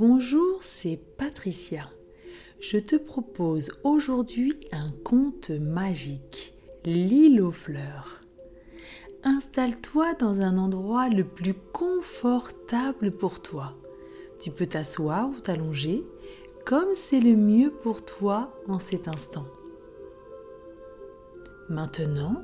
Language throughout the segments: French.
Bonjour, c'est Patricia. Je te propose aujourd'hui un conte magique, l'île aux fleurs. Installe-toi dans un endroit le plus confortable pour toi. Tu peux t'asseoir ou t'allonger comme c'est le mieux pour toi en cet instant. Maintenant,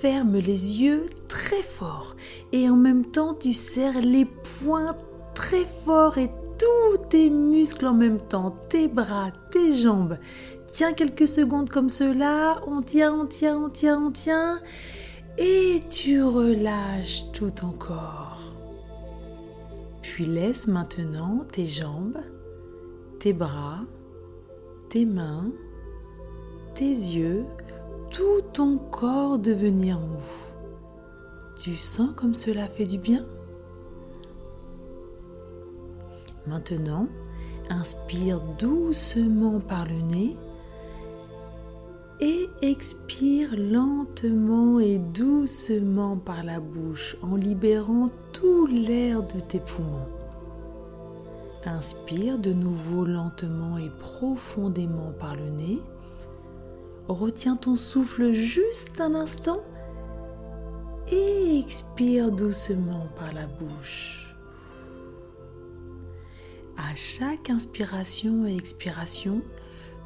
ferme les yeux très fort et en même temps tu serres les poings très fort et tous tes muscles en même temps, tes bras, tes jambes. Tiens quelques secondes comme cela, on tient, on tient, on tient, on tient, et tu relâches tout ton corps. Puis laisse maintenant tes jambes, tes bras, tes mains, tes yeux, tout ton corps devenir mou. Tu sens comme cela fait du bien? Maintenant, inspire doucement par le nez et expire lentement et doucement par la bouche en libérant tout l'air de tes poumons. Inspire de nouveau lentement et profondément par le nez. Retiens ton souffle juste un instant et expire doucement par la bouche. À chaque inspiration et expiration,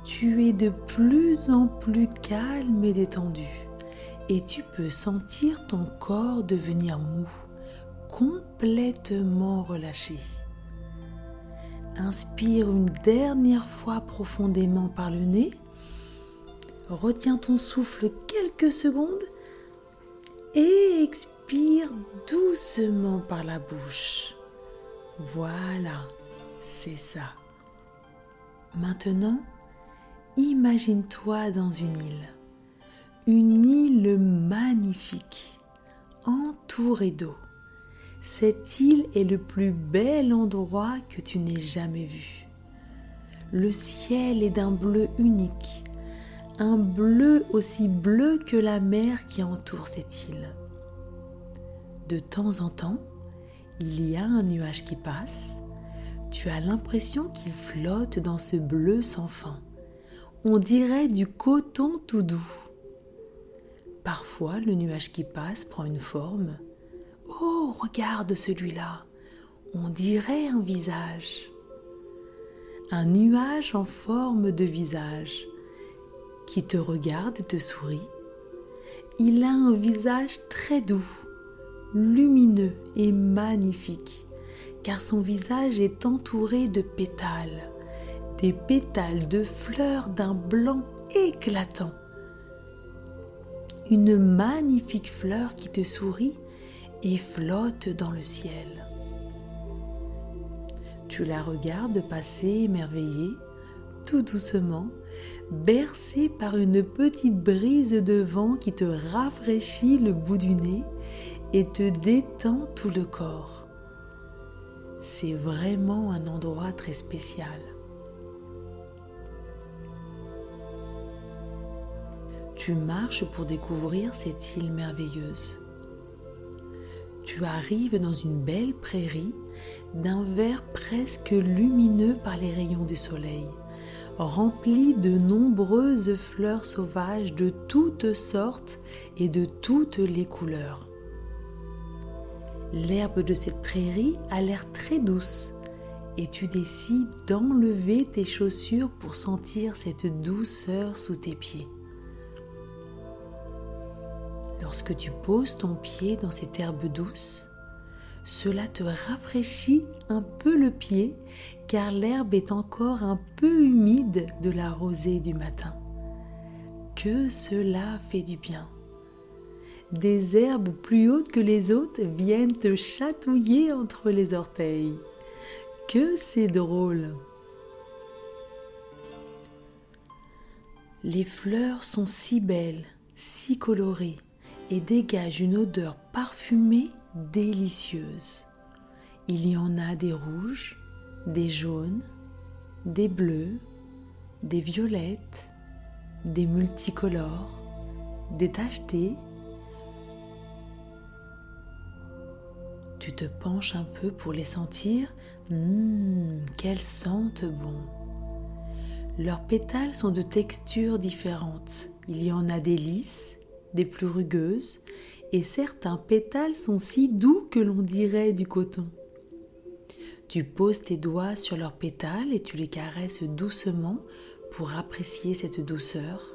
tu es de plus en plus calme et détendu et tu peux sentir ton corps devenir mou, complètement relâché. Inspire une dernière fois profondément par le nez. Retiens ton souffle quelques secondes et expire doucement par la bouche. Voilà. C'est ça. Maintenant, imagine-toi dans une île. Une île magnifique, entourée d'eau. Cette île est le plus bel endroit que tu n'aies jamais vu. Le ciel est d'un bleu unique, un bleu aussi bleu que la mer qui entoure cette île. De temps en temps, il y a un nuage qui passe tu as l'impression qu'il flotte dans ce bleu sans fin. On dirait du coton tout doux. Parfois, le nuage qui passe prend une forme. Oh, regarde celui-là. On dirait un visage. Un nuage en forme de visage qui te regarde et te sourit. Il a un visage très doux, lumineux et magnifique car son visage est entouré de pétales, des pétales de fleurs d'un blanc éclatant. Une magnifique fleur qui te sourit et flotte dans le ciel. Tu la regardes passer émerveillée, tout doucement, bercée par une petite brise de vent qui te rafraîchit le bout du nez et te détend tout le corps c'est vraiment un endroit très spécial. Tu marches pour découvrir cette île merveilleuse. Tu arrives dans une belle prairie d'un vert presque lumineux par les rayons du soleil, remplie de nombreuses fleurs sauvages de toutes sortes et de toutes les couleurs. L'herbe de cette prairie a l'air très douce et tu décides d'enlever tes chaussures pour sentir cette douceur sous tes pieds. Lorsque tu poses ton pied dans cette herbe douce, cela te rafraîchit un peu le pied car l'herbe est encore un peu humide de la rosée du matin. Que cela fait du bien des herbes plus hautes que les autres viennent te chatouiller entre les orteils. Que c'est drôle. Les fleurs sont si belles, si colorées et dégagent une odeur parfumée délicieuse. Il y en a des rouges, des jaunes, des bleus, des violettes, des multicolores, des tachetés tu te penches un peu pour les sentir? Mmh, qu'elles sentent bon. Leurs pétales sont de textures différentes. Il y en a des lisses, des plus rugueuses, et certains pétales sont si doux que l'on dirait du coton. Tu poses tes doigts sur leurs pétales et tu les caresses doucement pour apprécier cette douceur.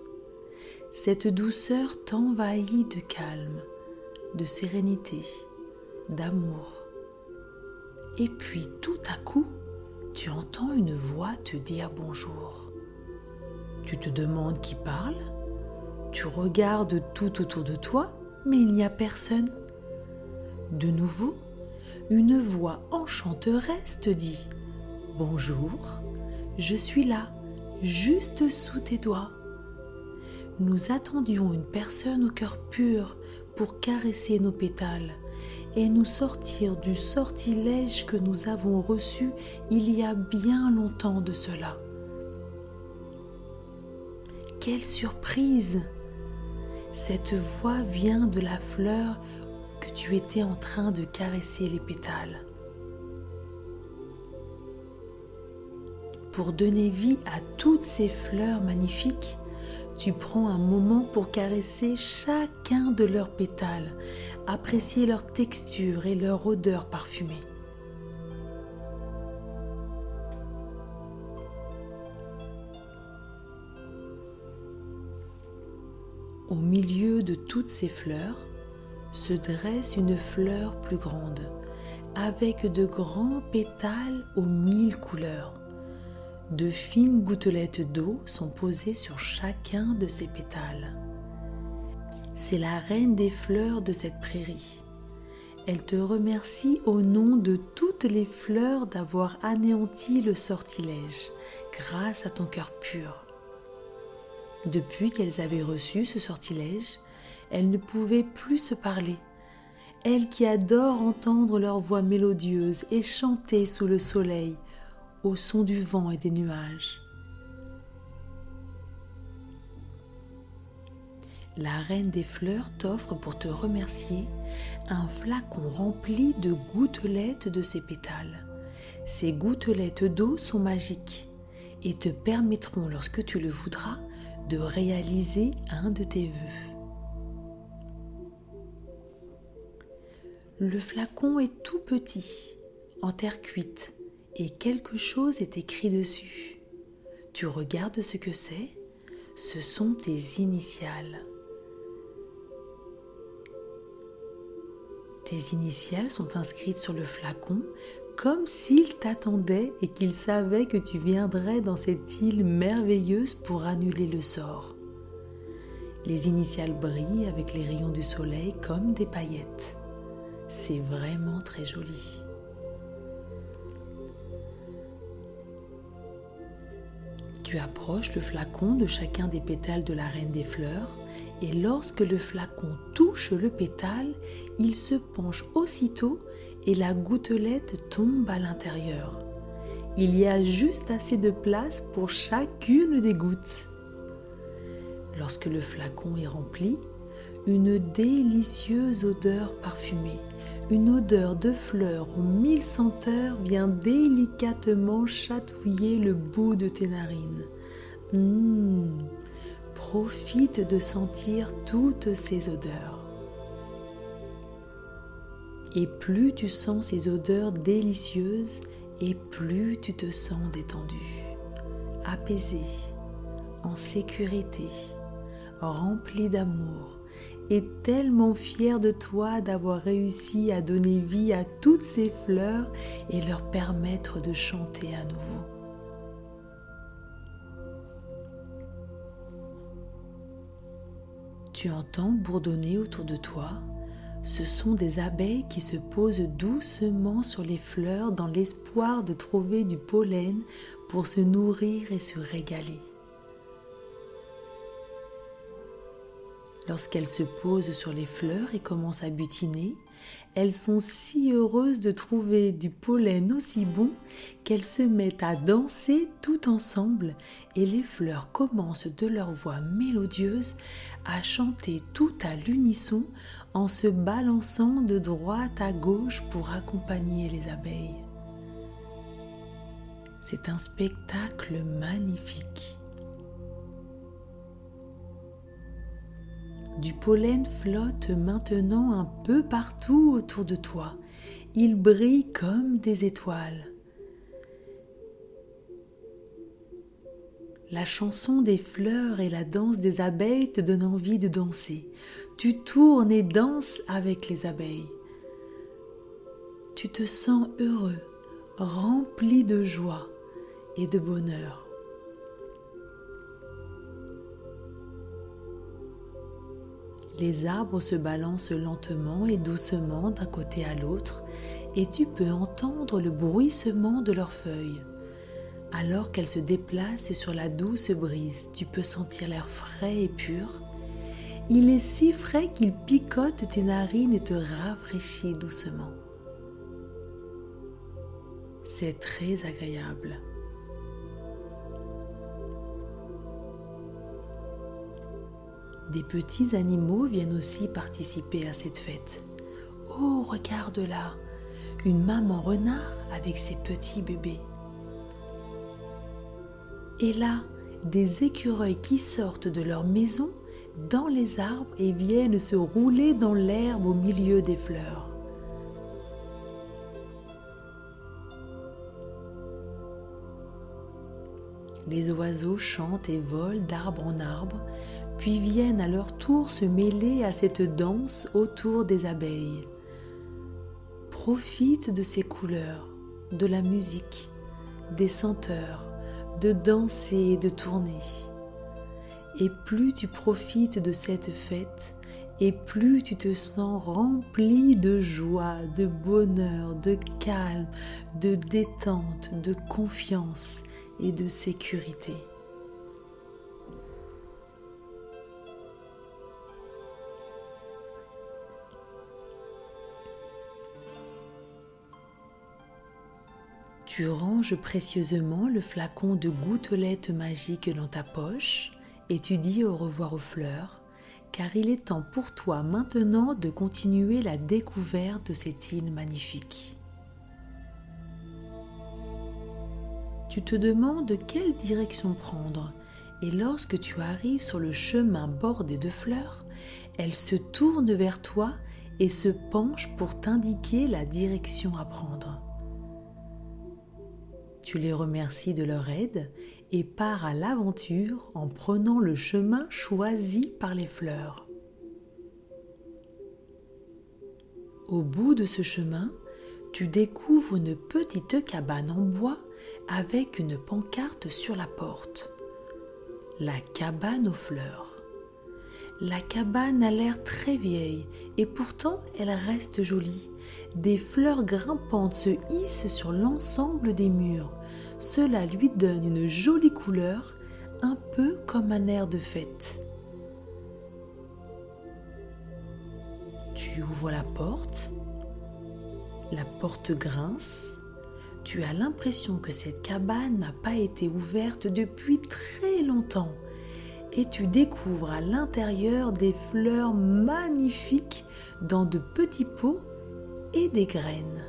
Cette douceur t'envahit de calme, de sérénité, d'amour. Et puis tout à coup, tu entends une voix te dire bonjour. Tu te demandes qui parle, tu regardes tout autour de toi, mais il n'y a personne. De nouveau, une voix enchanteresse te dit Bonjour, je suis là, juste sous tes doigts. Nous attendions une personne au cœur pur pour caresser nos pétales et nous sortir du sortilège que nous avons reçu il y a bien longtemps de cela. Quelle surprise Cette voix vient de la fleur que tu étais en train de caresser les pétales. Pour donner vie à toutes ces fleurs magnifiques, tu prends un moment pour caresser chacun de leurs pétales, apprécier leur texture et leur odeur parfumée. Au milieu de toutes ces fleurs se dresse une fleur plus grande, avec de grands pétales aux mille couleurs. De fines gouttelettes d'eau sont posées sur chacun de ces pétales. C'est la reine des fleurs de cette prairie. Elle te remercie au nom de toutes les fleurs d'avoir anéanti le sortilège grâce à ton cœur pur. Depuis qu'elles avaient reçu ce sortilège, elles ne pouvaient plus se parler. Elles qui adorent entendre leur voix mélodieuse et chanter sous le soleil, au son du vent et des nuages. La reine des fleurs t'offre pour te remercier un flacon rempli de gouttelettes de ses pétales. Ces gouttelettes d'eau sont magiques et te permettront, lorsque tu le voudras, de réaliser un de tes vœux. Le flacon est tout petit, en terre cuite, et quelque chose est écrit dessus. Tu regardes ce que c'est? Ce sont tes initiales. Tes initiales sont inscrites sur le flacon comme s'il t'attendait et qu'il savait que tu viendrais dans cette île merveilleuse pour annuler le sort. Les initiales brillent avec les rayons du soleil comme des paillettes. C'est vraiment très joli. Tu approches le flacon de chacun des pétales de la reine des fleurs et lorsque le flacon touche le pétale, il se penche aussitôt et la gouttelette tombe à l'intérieur. Il y a juste assez de place pour chacune des gouttes. Lorsque le flacon est rempli, une délicieuse odeur parfumée, une odeur de fleurs aux mille senteurs vient délicatement chatouiller le bout de tes narines. Mmh. Profite de sentir toutes ces odeurs. Et plus tu sens ces odeurs délicieuses, et plus tu te sens détendu, apaisé, en sécurité, rempli d'amour, et tellement fier de toi d'avoir réussi à donner vie à toutes ces fleurs et leur permettre de chanter à nouveau. Tu entends bourdonner autour de toi. Ce sont des abeilles qui se posent doucement sur les fleurs dans l'espoir de trouver du pollen pour se nourrir et se régaler. Lorsqu'elles se posent sur les fleurs et commencent à butiner, elles sont si heureuses de trouver du pollen aussi bon qu'elles se mettent à danser tout ensemble et les fleurs commencent de leur voix mélodieuse à chanter tout à l'unisson en se balançant de droite à gauche pour accompagner les abeilles. C'est un spectacle magnifique. Du pollen flotte maintenant un peu partout autour de toi. Il brille comme des étoiles. La chanson des fleurs et la danse des abeilles te donnent envie de danser. Tu tournes et danses avec les abeilles. Tu te sens heureux, rempli de joie et de bonheur. Les arbres se balancent lentement et doucement d'un côté à l'autre et tu peux entendre le bruissement de leurs feuilles. Alors qu'elles se déplacent sur la douce brise, tu peux sentir l'air frais et pur. Il est si frais qu'il picote tes narines et te rafraîchit doucement. C'est très agréable. Des petits animaux viennent aussi participer à cette fête. Oh, regarde là, une maman renard avec ses petits bébés. Et là, des écureuils qui sortent de leur maison dans les arbres et viennent se rouler dans l'herbe au milieu des fleurs. Les oiseaux chantent et volent d'arbre en arbre, puis viennent à leur tour se mêler à cette danse autour des abeilles. Profite de ces couleurs, de la musique, des senteurs, de danser et de tourner. Et plus tu profites de cette fête, et plus tu te sens rempli de joie, de bonheur, de calme, de détente, de confiance et de sécurité. Tu ranges précieusement le flacon de gouttelettes magiques dans ta poche et tu dis au revoir aux fleurs, car il est temps pour toi maintenant de continuer la découverte de cette île magnifique. Tu te demandes quelle direction prendre et lorsque tu arrives sur le chemin bordé de fleurs, elles se tournent vers toi et se penchent pour t'indiquer la direction à prendre. Tu les remercies de leur aide et pars à l'aventure en prenant le chemin choisi par les fleurs. Au bout de ce chemin, tu découvres une petite cabane en bois avec une pancarte sur la porte. La cabane aux fleurs. La cabane a l'air très vieille et pourtant elle reste jolie. Des fleurs grimpantes se hissent sur l'ensemble des murs cela lui donne une jolie couleur, un peu comme un air de fête. Tu ouvres la porte, la porte grince, tu as l'impression que cette cabane n'a pas été ouverte depuis très longtemps et tu découvres à l'intérieur des fleurs magnifiques dans de petits pots et des graines.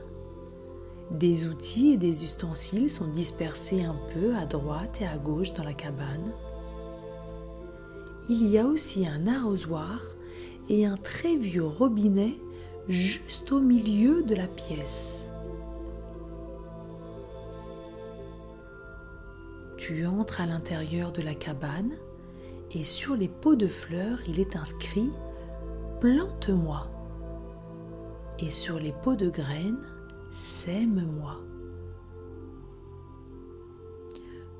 Des outils et des ustensiles sont dispersés un peu à droite et à gauche dans la cabane. Il y a aussi un arrosoir et un très vieux robinet juste au milieu de la pièce. Tu entres à l'intérieur de la cabane et sur les pots de fleurs, il est inscrit Plante-moi. Et sur les pots de graines, Sème-moi.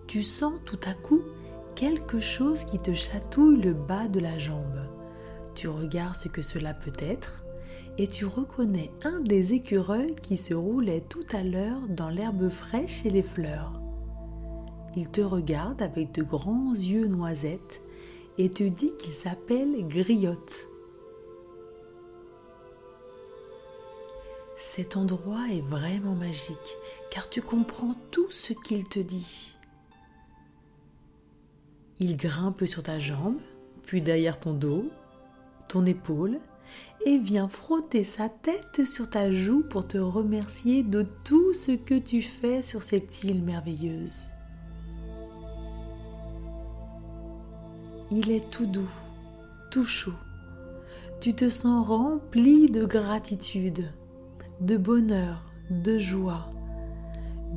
Tu sens tout à coup quelque chose qui te chatouille le bas de la jambe. Tu regardes ce que cela peut être et tu reconnais un des écureuils qui se roulait tout à l'heure dans l'herbe fraîche et les fleurs. Il te regarde avec de grands yeux noisettes et te dit qu'il s'appelle Griotte. Cet endroit est vraiment magique car tu comprends tout ce qu'il te dit. Il grimpe sur ta jambe, puis derrière ton dos, ton épaule, et vient frotter sa tête sur ta joue pour te remercier de tout ce que tu fais sur cette île merveilleuse. Il est tout doux, tout chaud. Tu te sens rempli de gratitude, de bonheur, de joie,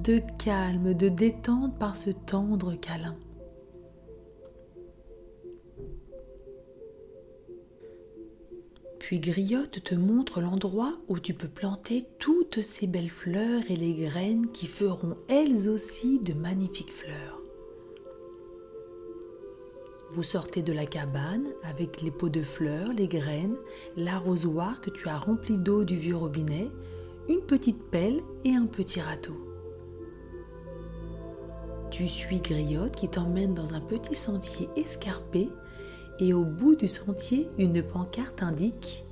de calme, de détente par ce tendre câlin. Puis Griotte te montre l'endroit où tu peux planter toutes ces belles fleurs et les graines qui feront elles aussi de magnifiques fleurs. Vous sortez de la cabane avec les pots de fleurs, les graines, l'arrosoir que tu as rempli d'eau du vieux robinet, une petite pelle et un petit râteau. Tu suis Griotte qui t'emmène dans un petit sentier escarpé et au bout du sentier, une pancarte indique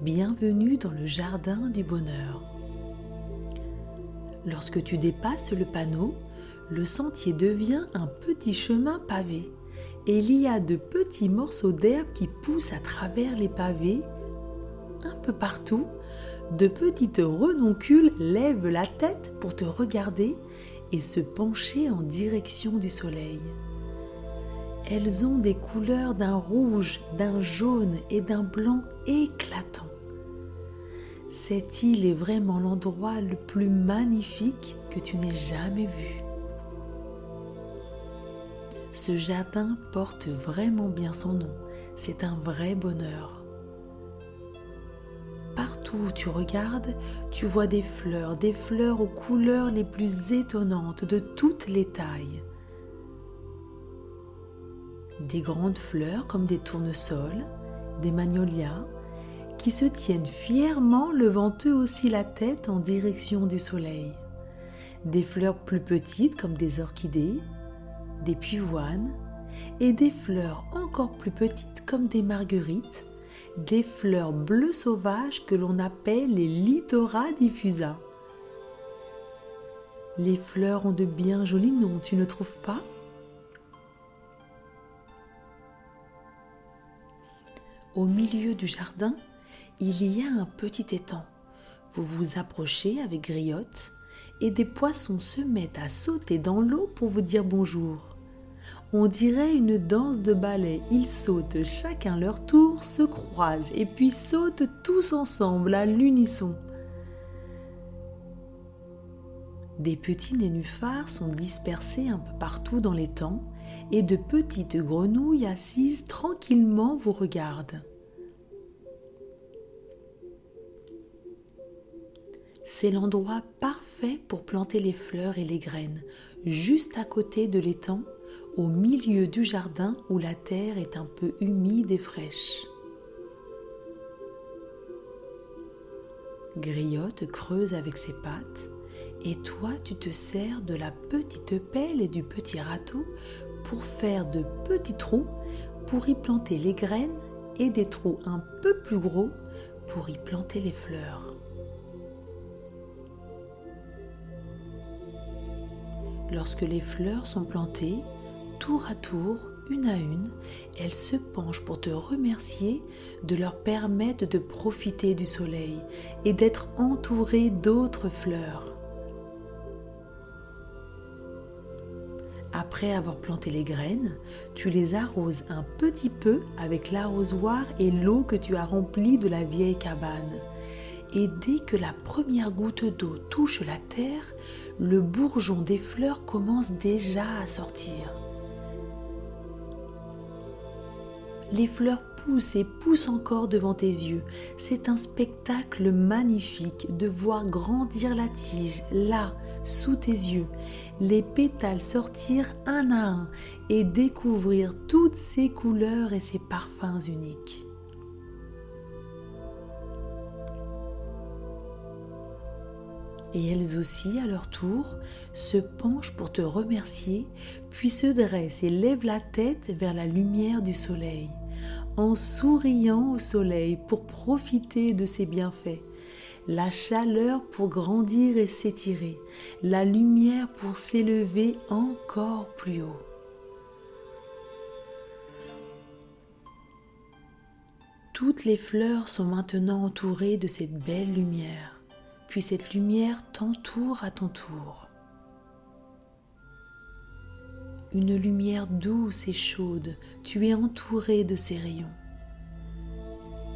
Bienvenue dans le jardin du bonheur. Lorsque tu dépasses le panneau, le sentier devient un petit chemin pavé et il y a de petits morceaux d'herbe qui poussent à travers les pavés. Un peu partout, de petites renoncules lèvent la tête pour te regarder et se pencher en direction du soleil. Elles ont des couleurs d'un rouge, d'un jaune et d'un blanc éclatant. Cette île est vraiment l'endroit le plus magnifique que tu n'aies jamais vu. Ce jardin porte vraiment bien son nom. C'est un vrai bonheur. Partout où tu regardes, tu vois des fleurs, des fleurs aux couleurs les plus étonnantes de toutes les tailles des grandes fleurs comme des tournesols, des magnolias, qui se tiennent fièrement levant eux aussi la tête en direction du soleil. Des fleurs plus petites comme des orchidées, des pivoines, et des fleurs encore plus petites comme des marguerites, des fleurs bleues sauvages que l'on appelle les littora diffusa. Les fleurs ont de bien jolis noms, tu ne trouves pas? Au milieu du jardin, il y a un petit étang. Vous vous approchez avec Griotte et des poissons se mettent à sauter dans l'eau pour vous dire bonjour. On dirait une danse de ballet. Ils sautent chacun leur tour, se croisent et puis sautent tous ensemble à l'unisson. Des petits nénuphars sont dispersés un peu partout dans l'étang et de petites grenouilles assises tranquillement vous regardent. C'est l'endroit parfait pour planter les fleurs et les graines, juste à côté de l'étang, au milieu du jardin où la terre est un peu humide et fraîche. Griotte creuse avec ses pattes et toi tu te sers de la petite pelle et du petit râteau pour faire de petits trous pour y planter les graines et des trous un peu plus gros pour y planter les fleurs. Lorsque les fleurs sont plantées, tour à tour, une à une, elles se penchent pour te remercier de leur permettre de profiter du soleil et d'être entourées d'autres fleurs. Après avoir planté les graines, tu les arroses un petit peu avec l'arrosoir et l'eau que tu as remplie de la vieille cabane. Et dès que la première goutte d'eau touche la terre, le bourgeon des fleurs commence déjà à sortir. Les fleurs poussent et poussent encore devant tes yeux. C'est un spectacle magnifique de voir grandir la tige là, sous tes yeux, les pétales sortir un à un et découvrir toutes ces couleurs et ces parfums uniques. et elles aussi, à leur tour, se penchent pour te remercier, puis se dressent et lèvent la tête vers la lumière du soleil, en souriant au soleil pour profiter de ses bienfaits, la chaleur pour grandir et s'étirer, la lumière pour s'élever encore plus haut. Toutes les fleurs sont maintenant entourées de cette belle lumière, puis cette lumière t'entoure à ton tour. Une lumière douce et chaude, tu es entouré de ces rayons.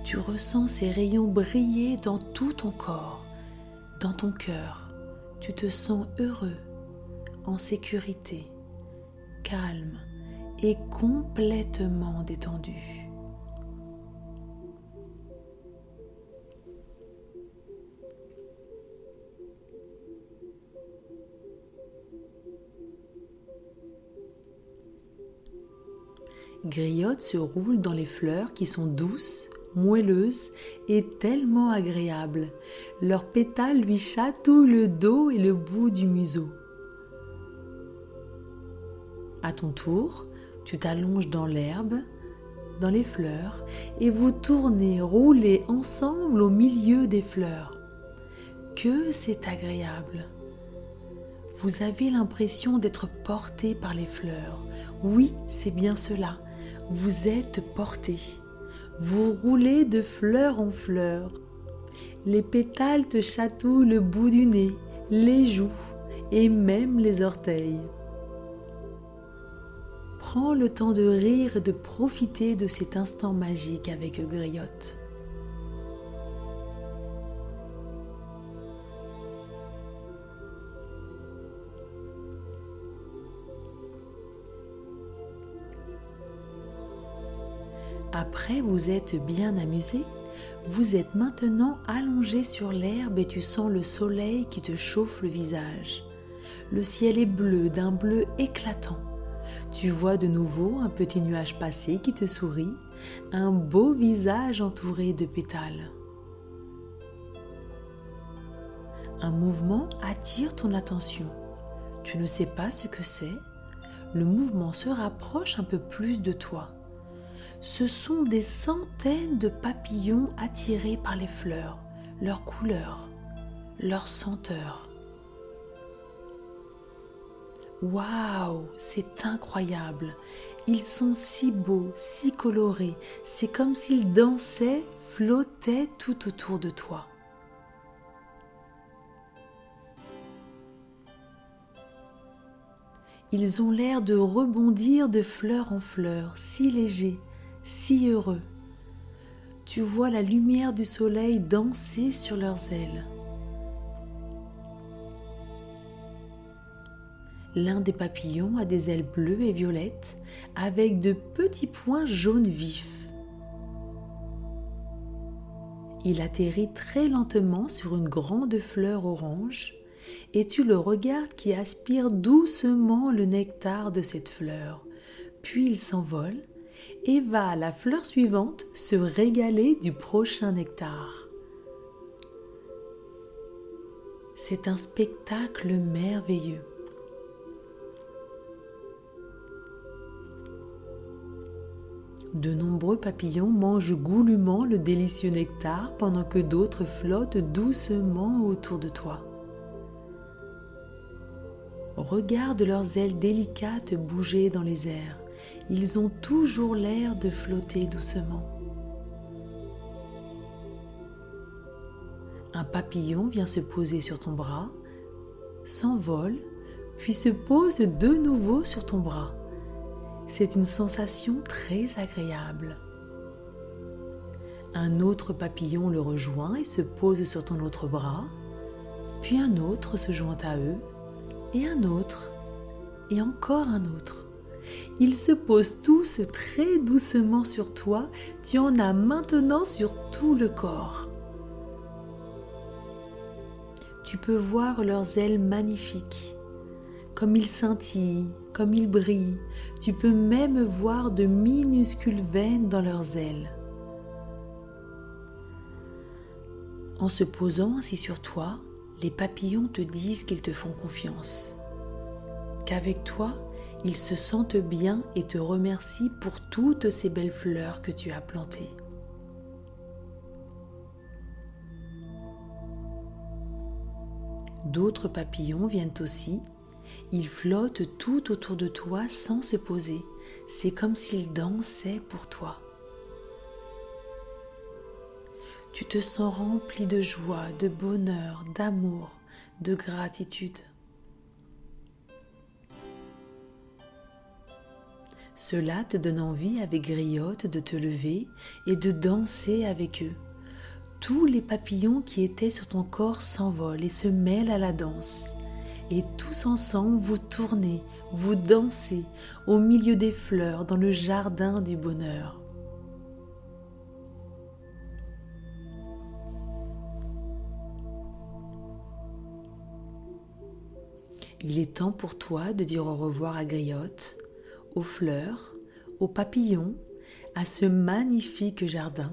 Tu ressens ces rayons briller dans tout ton corps, dans ton cœur. Tu te sens heureux, en sécurité, calme et complètement détendu. Griotte se roule dans les fleurs qui sont douces, moelleuses et tellement agréables. Leurs pétales lui chatouillent le dos et le bout du museau. À ton tour, tu t'allonges dans l'herbe, dans les fleurs, et vous tournez, roulez ensemble au milieu des fleurs. Que c'est agréable. Vous avez l'impression d'être porté par les fleurs. Oui, c'est bien cela vous êtes porté. Vous roulez de fleur en fleur. Les pétales te chatouillent le bout du nez, les joues et même les orteils. Prends le temps de rire et de profiter de cet instant magique avec Griotte. Après vous êtes bien amusé, vous êtes maintenant allongé sur l'herbe et tu sens le soleil qui te chauffe le visage. Le ciel est bleu d'un bleu éclatant. Tu vois de nouveau un petit nuage passé qui te sourit, un beau visage entouré de pétales. Un mouvement attire ton attention. Tu ne sais pas ce que c'est. Le mouvement se rapproche un peu plus de toi ce sont des centaines de papillons attirés par les fleurs, leurs couleurs, leurs senteurs. Waouh, c'est incroyable. Ils sont si beaux, si colorés. C'est comme s'ils dansaient, flottaient tout autour de toi. Ils ont l'air de rebondir de fleur en fleur, si légers, si heureux. Tu vois la lumière du soleil danser sur leurs ailes. L'un des papillons a des ailes bleues et violettes avec de petits points jaunes vifs. Il atterrit très lentement sur une grande fleur orange et tu le regardes qui aspire doucement le nectar de cette fleur. Puis il s'envole et va à la fleur suivante se régaler du prochain nectar. C'est un spectacle merveilleux. De nombreux papillons mangent goulûment le délicieux nectar pendant que d'autres flottent doucement autour de toi. Regarde leurs ailes délicates bouger dans les airs ils ont toujours l'air de flotter doucement. Un papillon vient se poser sur ton bras, s'envole, puis se pose de nouveau sur ton bras. C'est une sensation très agréable. Un autre papillon le rejoint et se pose sur ton autre bras, puis un autre se joint à eux, et un autre, et encore un autre. Ils se posent tous très doucement sur toi, tu en as maintenant sur tout le corps. Tu peux voir leurs ailes magnifiques, comme ils scintillent, comme ils brillent. Tu peux même voir de minuscules veines dans leurs ailes. En se posant ainsi sur toi, les papillons te disent qu'ils te font confiance, qu'avec toi, ils se sentent bien et te remercient pour toutes ces belles fleurs que tu as plantées. D'autres papillons viennent aussi. Ils flottent tout autour de toi sans se poser. C'est comme s'ils dansaient pour toi. Tu te sens rempli de joie, de bonheur, d'amour, de gratitude. Cela te donne envie avec Griotte de te lever et de danser avec eux. Tous les papillons qui étaient sur ton corps s'envolent et se mêlent à la danse. Et tous ensemble, vous tournez, vous dansez au milieu des fleurs dans le jardin du bonheur. Il est temps pour toi de dire au revoir à Griotte, aux fleurs, aux papillons, à ce magnifique jardin.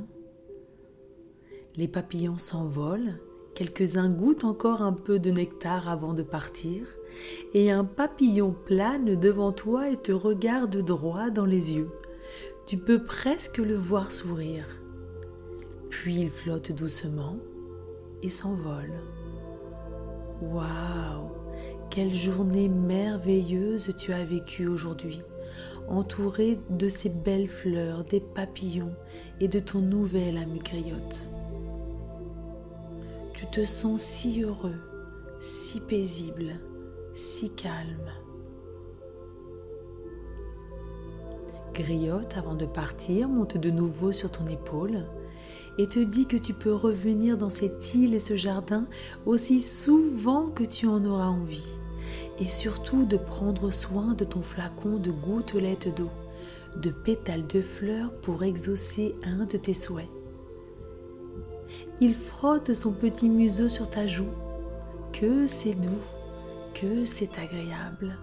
Les papillons s'envolent, quelques-uns goûtent encore un peu de nectar avant de partir, et un papillon plane devant toi et te regarde droit dans les yeux. Tu peux presque le voir sourire. Puis il flotte doucement et s'envole. Waouh Quelle journée merveilleuse tu as vécue aujourd'hui entouré de ces belles fleurs, des papillons et de ton nouvel ami griotte. Tu te sens si heureux, si paisible, si calme. Griotte, avant de partir, monte de nouveau sur ton épaule et te dit que tu peux revenir dans cette île et ce jardin aussi souvent que tu en auras envie et surtout de prendre soin de ton flacon de gouttelettes d'eau, de pétales de fleurs pour exaucer un de tes souhaits. Il frotte son petit museau sur ta joue. Que c'est doux, que c'est agréable.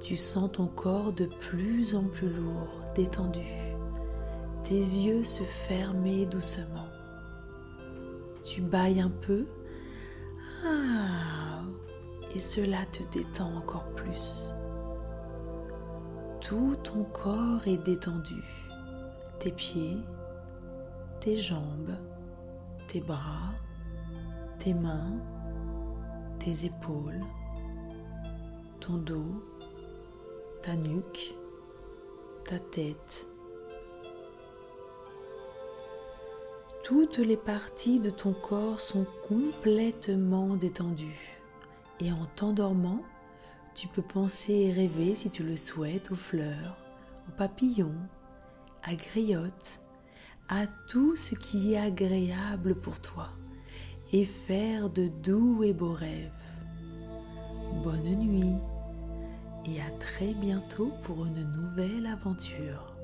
Tu sens ton corps de plus en plus lourd, détendu, tes yeux se fermer doucement. Tu bailles un peu et cela te détend encore plus. Tout ton corps est détendu. Tes pieds, tes jambes, tes bras, tes mains, tes épaules, ton dos, ta nuque, ta tête, Toutes les parties de ton corps sont complètement détendues. Et en t'endormant, tu peux penser et rêver, si tu le souhaites, aux fleurs, aux papillons, à griottes, à tout ce qui est agréable pour toi, et faire de doux et beaux rêves. Bonne nuit et à très bientôt pour une nouvelle aventure.